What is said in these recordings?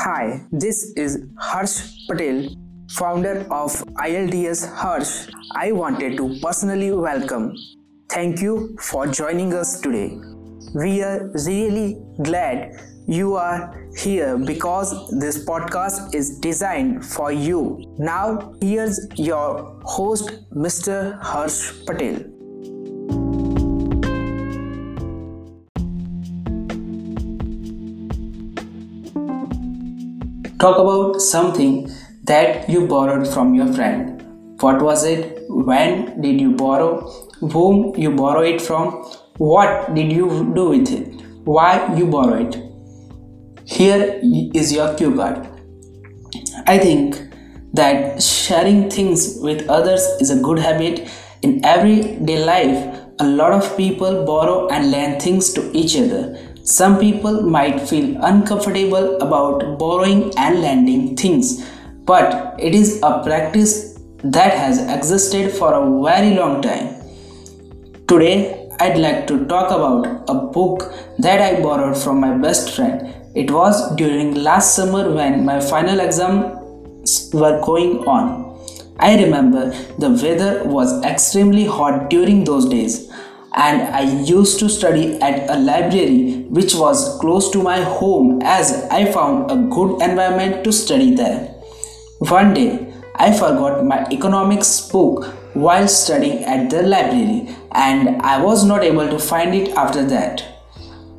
Hi, this is Harsh Patel, founder of IELTS Harsh. I wanted to personally welcome. Thank you for joining us today. We are really glad you are here because this podcast is designed for you. Now, here's your host, Mr. Harsh Patel. Talk about something that you borrowed from your friend. What was it? When did you borrow? Whom you borrow it from? What did you do with it? Why you borrow it? Here is your cue card. I think that sharing things with others is a good habit. In everyday life, a lot of people borrow and lend things to each other. Some people might feel uncomfortable about borrowing and lending things, but it is a practice that has existed for a very long time. Today, I'd like to talk about a book that I borrowed from my best friend. It was during last summer when my final exams were going on. I remember the weather was extremely hot during those days and I used to study at a library which was close to my home as I found a good environment to study there. One day, I forgot my economics book while studying at the library and I was not able to find it after that.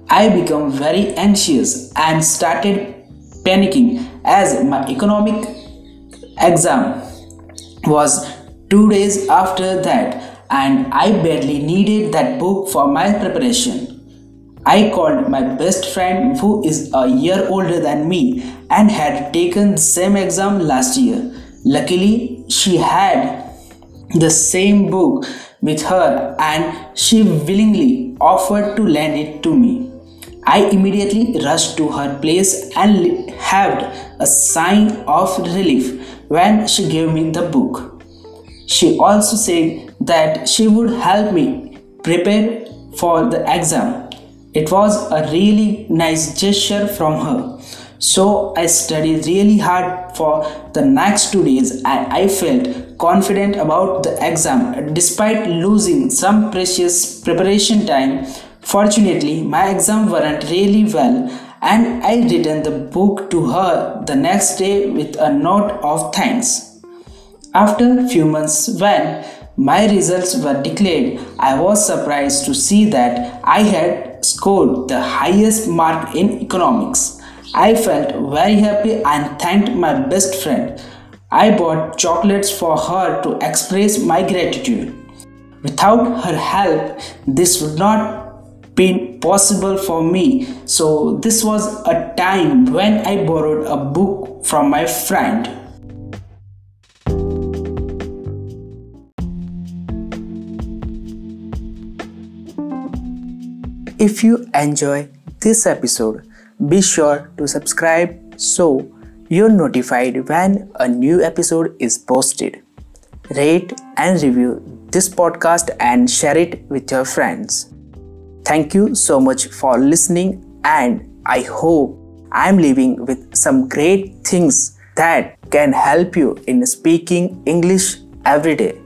I became very anxious and started panicking as my economic exam was 2 days after that and I barely needed that book for my preparation. I called my best friend who is a year older than me and had taken the same exam last year. Luckily, she had the same book with her and she willingly offered to lend it to me. I immediately rushed to her place and had a sign of relief when she gave me the book. She also said that she would help me prepare for the exam. It was a really nice gesture from her. So I studied really hard for the next two days and I felt confident about the exam despite losing some precious preparation time. Fortunately, my exam went really well and I returned the book to her the next day with a note of thanks. After few months, when my results were declared, I was surprised to see that I had scored the highest mark in economics. I felt very happy and thanked my best friend. I bought chocolates for her to express my gratitude. Without her help, this would not been possible for me. So this was a time when I borrowed a book from my friend. If you enjoy this episode, be sure to subscribe so you're notified when a new episode is posted. Rate and review this podcast and share it with your friends. Thank you so much for listening, and I hope I'm leaving with some great things that can help you in speaking English every day.